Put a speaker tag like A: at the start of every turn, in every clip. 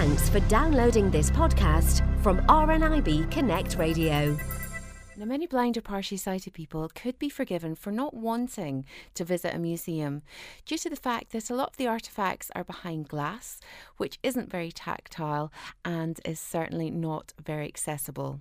A: Thanks for downloading this podcast from RNIB Connect Radio.
B: Now, many blind or partially sighted people could be forgiven for not wanting to visit a museum due to the fact that a lot of the artefacts are behind glass, which isn't very tactile and is certainly not very accessible.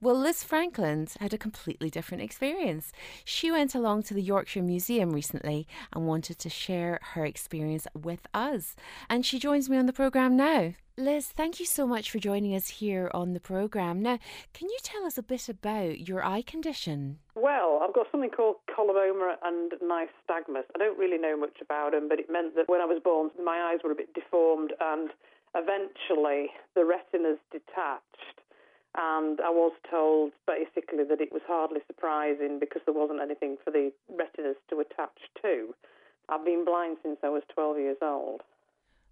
B: Well, Liz Frankland had a completely different experience. She went along to the Yorkshire Museum recently and wanted to share her experience with us. And she joins me on the programme now. Liz, thank you so much for joining us here on the programme. Now, can you tell us a bit about your eye condition?
C: Well, I've got something called coloboma and nystagmus. I don't really know much about them, but it meant that when I was born, my eyes were a bit deformed and eventually the retina's detached and I was told basically that it was hardly surprising because there wasn't anything for the retinas to attach to. I've been blind since I was 12 years old.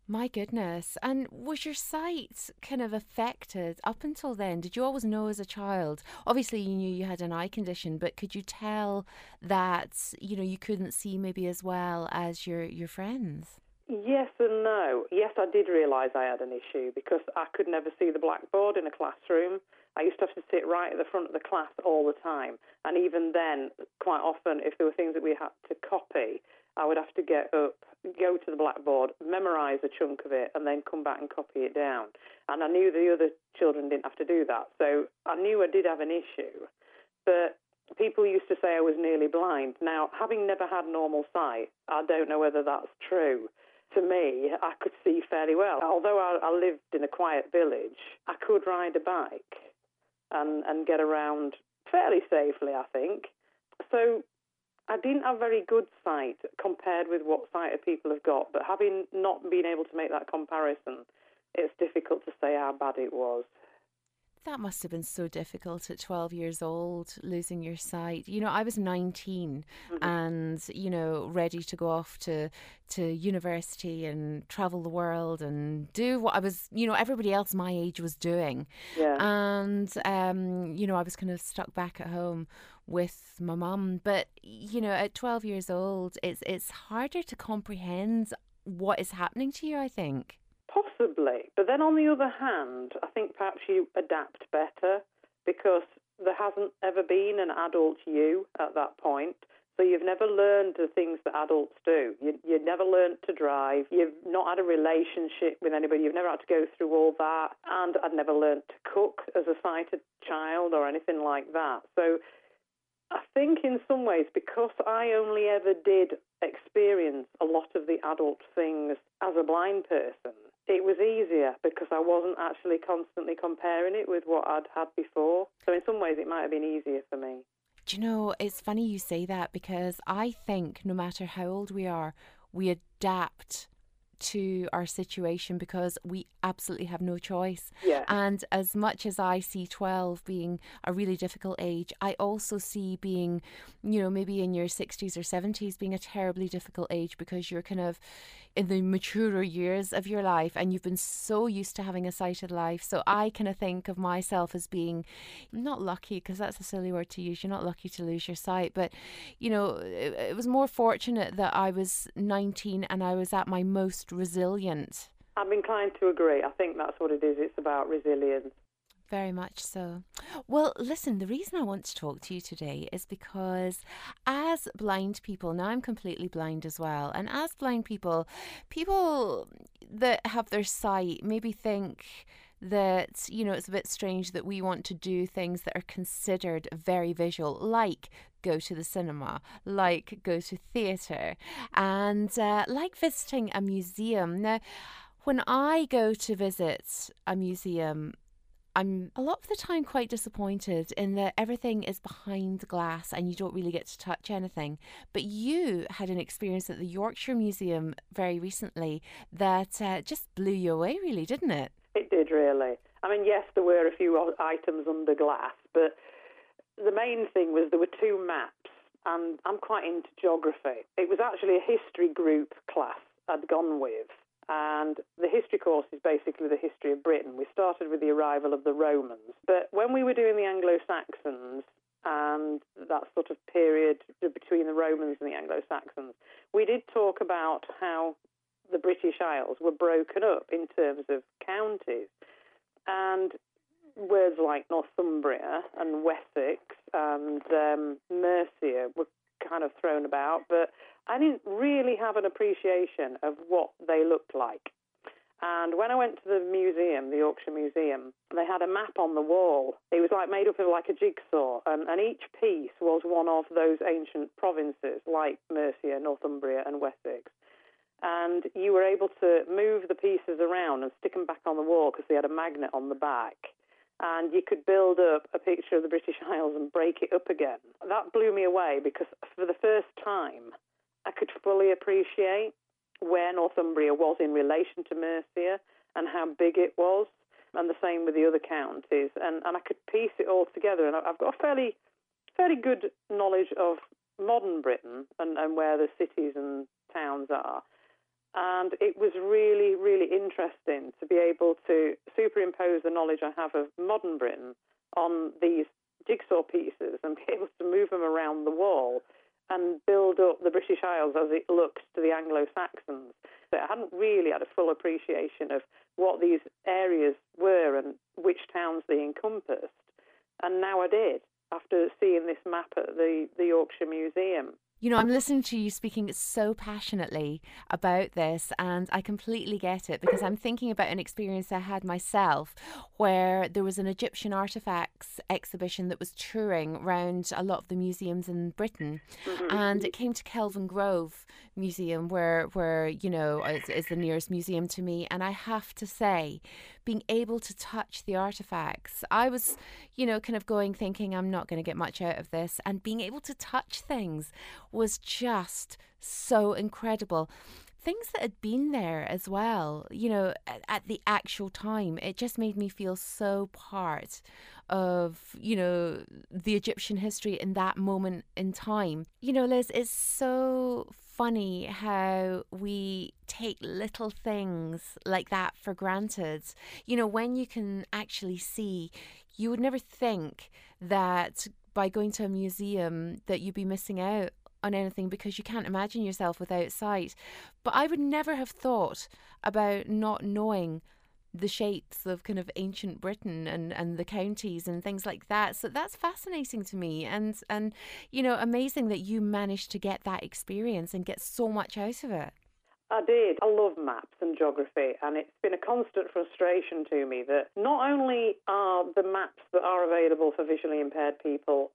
B: My goodness. And was your sight kind of affected up until then? Did you always know as a child? Obviously, you knew you had an eye condition, but could you tell that, you know, you couldn't see maybe as well as your, your friends?
C: Yes and no. Yes, I did realise I had an issue because I could never see the blackboard in a classroom. I used to have to sit right at the front of the class all the time. And even then, quite often, if there were things that we had to copy, I would have to get up, go to the blackboard, memorise a chunk of it, and then come back and copy it down. And I knew the other children didn't have to do that. So I knew I did have an issue. But people used to say I was nearly blind. Now, having never had normal sight, I don't know whether that's true to me, I could see fairly well. Although I, I lived in a quiet village, I could ride a bike and, and get around fairly safely, I think. So I didn't have very good sight compared with what sighted people have got, but having not been able to make that comparison, it's difficult to say how bad it was.
B: That must have been so difficult at 12 years old, losing your sight. You know, I was 19 mm-hmm. and, you know, ready to go off to, to university and travel the world and do what I was, you know, everybody else my age was doing.
C: Yeah.
B: And, um, you know, I was kind of stuck back at home with my mum. But, you know, at 12 years old, it's, it's harder to comprehend what is happening to you, I think.
C: Possibly. But then on the other hand, I think perhaps you adapt better because there hasn't ever been an adult you at that point. So you've never learned the things that adults do. You, you never learned to drive. You've not had a relationship with anybody. You've never had to go through all that. And I'd never learned to cook as a sighted child or anything like that. So I think in some ways, because I only ever did experience a lot of the adult things as a blind person, it was easier because I wasn't actually constantly comparing it with what I'd had before. So in some ways, it might have been easier for me.
B: Do you know, it's funny you say that because I think no matter how old we are, we adapt to our situation because we absolutely have no choice.
C: Yeah.
B: And as much as I see 12 being a really difficult age, I also see being, you know, maybe in your 60s or 70s being a terribly difficult age because you're kind of in the maturer years of your life and you've been so used to having a sighted life. So I kind of think of myself as being not lucky because that's a silly word to use. You're not lucky to lose your sight, but you know, it, it was more fortunate that I was 19 and I was at my most resilient.
C: I'm inclined to agree. I think that's what it is. It's about resilience.
B: Very much so. Well, listen, the reason I want to talk to you today is because as blind people, now I'm completely blind as well, and as blind people, people that have their sight maybe think that, you know, it's a bit strange that we want to do things that are considered very visual, like go to the cinema, like go to theatre, and uh, like visiting a museum. Now, when I go to visit a museum, I'm a lot of the time quite disappointed in that everything is behind glass and you don't really get to touch anything. But you had an experience at the Yorkshire Museum very recently that uh, just blew you away, really, didn't it?
C: It did, really. I mean, yes, there were a few items under glass, but the main thing was there were two maps, and I'm quite into geography. It was actually a history group class I'd gone with and the history course is basically the history of Britain. We started with the arrival of the Romans, but when we were doing the Anglo Saxons and that sort of period between the Romans and the Anglo Saxons, we did talk about how the British Isles were broken up in terms of counties. And words like Northumbria and Wessex and um, Mercia were kind of thrown about, but I didn't really have an appreciation of what they looked like. And when I went to the museum, the Yorkshire Museum, they had a map on the wall. It was like made up of like a jigsaw, and, and each piece was one of those ancient provinces, like Mercia, Northumbria, and Wessex. And you were able to move the pieces around and stick them back on the wall because they had a magnet on the back. And you could build up a picture of the British Isles and break it up again. That blew me away because for the first time, I could fully appreciate where Northumbria was in relation to Mercia and how big it was, and the same with the other counties. And, and I could piece it all together. And I've got a fairly, fairly good knowledge of modern Britain and, and where the cities and towns are. And it was really, really interesting to be able to superimpose the knowledge I have of modern Britain on these jigsaw pieces and be able to move them around the wall and build up the British Isles as it looks to the Anglo Saxons. So I hadn't really had a full appreciation of what these areas were and which towns they encompassed. And now I did after seeing this map at the, the Yorkshire Museum.
B: You know, I'm listening to you speaking so passionately about this, and I completely get it because I'm thinking about an experience I had myself where there was an Egyptian artifacts exhibition that was touring around a lot of the museums in Britain, mm-hmm. and it came to Kelvingrove Museum, where, where you know, is, is the nearest museum to me, and I have to say, being able to touch the artifacts. I was, you know, kind of going thinking I'm not going to get much out of this, and being able to touch things was just so incredible. Things that had been there as well, you know, at, the actual time, it just made me feel so part of, you know, the Egyptian history in that moment in time. You know, Liz, it's so funny how we take little things like that for granted. You know, when you can actually see, you would never think that by going to a museum that you'd be missing out on anything because you can't imagine yourself without sight. But I would never have thought about not knowing the shapes of kind of ancient Britain and, and the counties and things like that. So that's fascinating to me and and you know amazing that you managed to get that experience and get so much out of it.
C: I did. I love maps and geography, and it's been a constant frustration to me that not only are the maps that are available for visually impaired people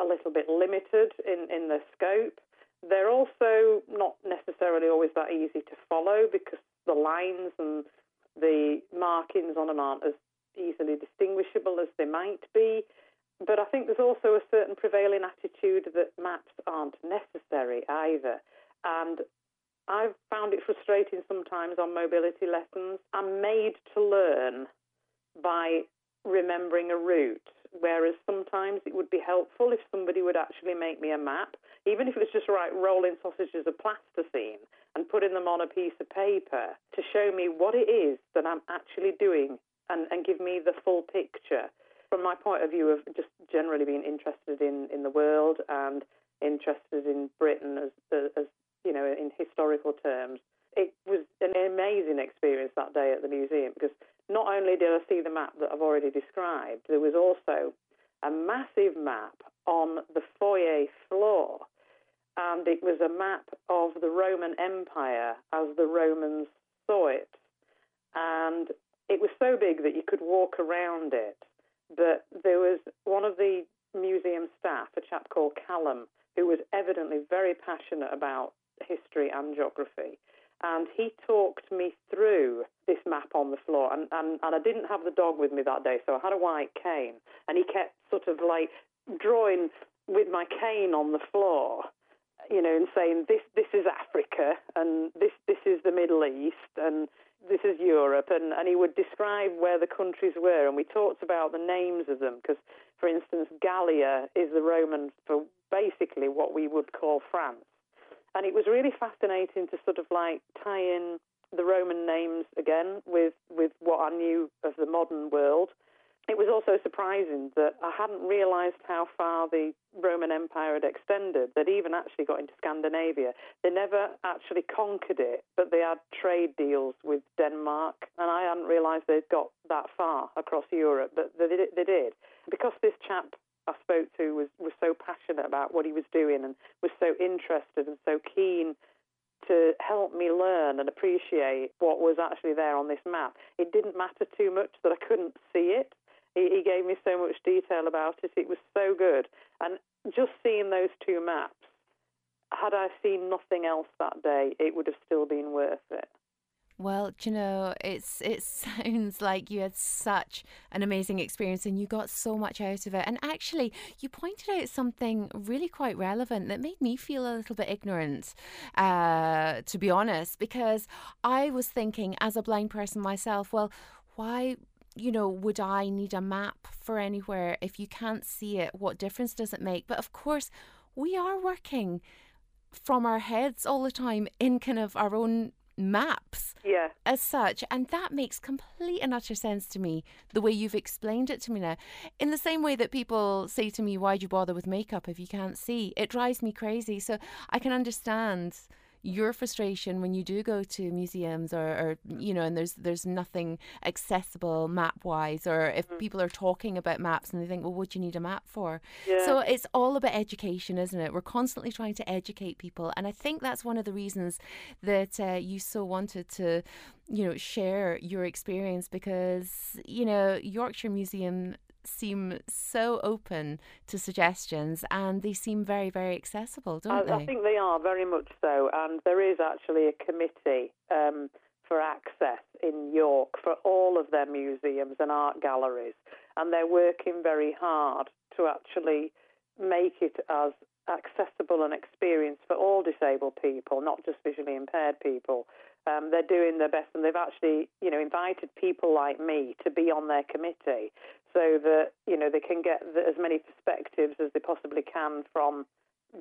C: a little bit limited in, in their scope, they're also not necessarily always that easy to follow because the lines and the markings on them aren't as easily distinguishable as they might be. But I think there's also a certain prevailing attitude that maps aren't necessary either. And I've found it frustrating sometimes on mobility lessons. I'm made to learn by remembering a route, whereas sometimes it would be helpful if somebody would actually make me a map, even if it was just right rolling sausages of plasticine and putting them on a piece of paper to show me what it is that I'm actually doing and, and give me the full picture. From my point of view of just generally being interested in, in the world and interested in Britain as, as you know, in historical terms, it was an amazing experience that day at the museum because not only did I see the map that I've already described, there was also a massive map on the foyer floor. And it was a map of the Roman Empire as the Romans saw it. And it was so big that you could walk around it. But there was one of the museum staff, a chap called Callum, who was evidently very passionate about history and geography and he talked me through this map on the floor. And, and, and I didn't have the dog with me that day, so I had a white cane. And he kept sort of like drawing with my cane on the floor, you know, and saying this this is Africa and this this is the Middle East and this is Europe, and, and he would describe where the countries were, and we talked about the names of them because, for instance, Gallia is the Roman for basically what we would call France. And it was really fascinating to sort of like tie in the Roman names again with, with what I knew of the modern world. It was also surprising that I hadn't realised how far the Roman Empire had extended. They'd even actually got into Scandinavia. They never actually conquered it, but they had trade deals with Denmark, and I hadn't realised they'd got that far across Europe, but they did. They did. Because this chap I spoke to was, was so passionate about what he was doing and was so interested and so keen to help me learn and appreciate what was actually there on this map. It didn't matter too much that I couldn't see it. He, he gave me so much detail about it. It was so good. And just seeing those two maps, had I seen nothing else that day, it would have still been worth it.
B: Well, you know, it's it sounds like you had such an amazing experience and you got so much out of it. And actually, you pointed out something really quite relevant that made me feel a little bit ignorant, uh, to be honest, because I was thinking as a blind person myself, well, why you know, would I need a map for anywhere? If you can't see it, what difference does it make? But of course, we are working from our heads all the time in kind of our own maps
C: yeah.
B: as such. And that makes complete and utter sense to me, the way you've explained it to me now. In the same way that people say to me, Why do you bother with makeup if you can't see? It drives me crazy. So I can understand your frustration when you do go to museums or, or you know and there's there's nothing accessible map wise or if mm. people are talking about maps and they think well what do you need a map for yeah. so it's all about education isn't it we're constantly trying to educate people and i think that's one of the reasons that uh, you so wanted to you know share your experience because you know yorkshire museum seem so open to suggestions and they seem very, very accessible, don't
C: I,
B: they?
C: I think they are very much so. And there is actually a committee um, for access in York for all of their museums and art galleries. And they're working very hard to actually make it as accessible an experience for all disabled people, not just visually impaired people. Um, they're doing their best, and they've actually, you know, invited people like me to be on their committee so that you know they can get the, as many perspectives as they possibly can from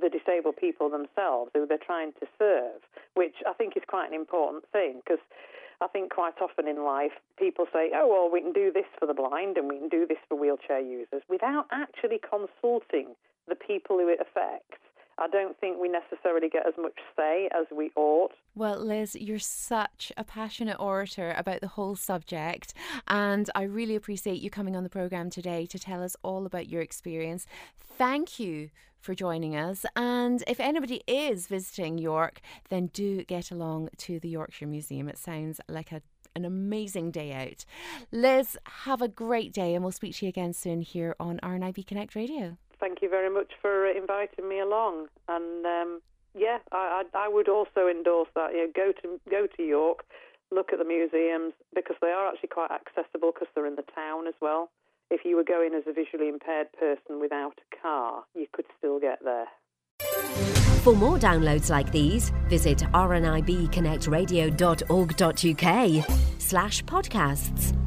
C: the disabled people themselves who they're trying to serve, which I think is quite an important thing because I think quite often in life people say, oh, well, we can do this for the blind and we can do this for wheelchair users without actually consulting the people who it affects. I don't think we necessarily get as much say as we ought.
B: Well, Liz, you're such a passionate orator about the whole subject, and I really appreciate you coming on the programme today to tell us all about your experience. Thank you for joining us. And if anybody is visiting York, then do get along to the Yorkshire Museum. It sounds like a an amazing day out. Liz, have a great day, and we'll speak to you again soon here on RNIB Connect Radio
C: thank you very much for inviting me along. And um, yeah, I, I, I, would also endorse that. You know, go to go to York, look at the museums because they are actually quite accessible because they're in the town as well. If you were going as a visually impaired person without a car, you could still get there.
A: For more downloads like these, visit rnibconnectradio.org.uk slash podcasts.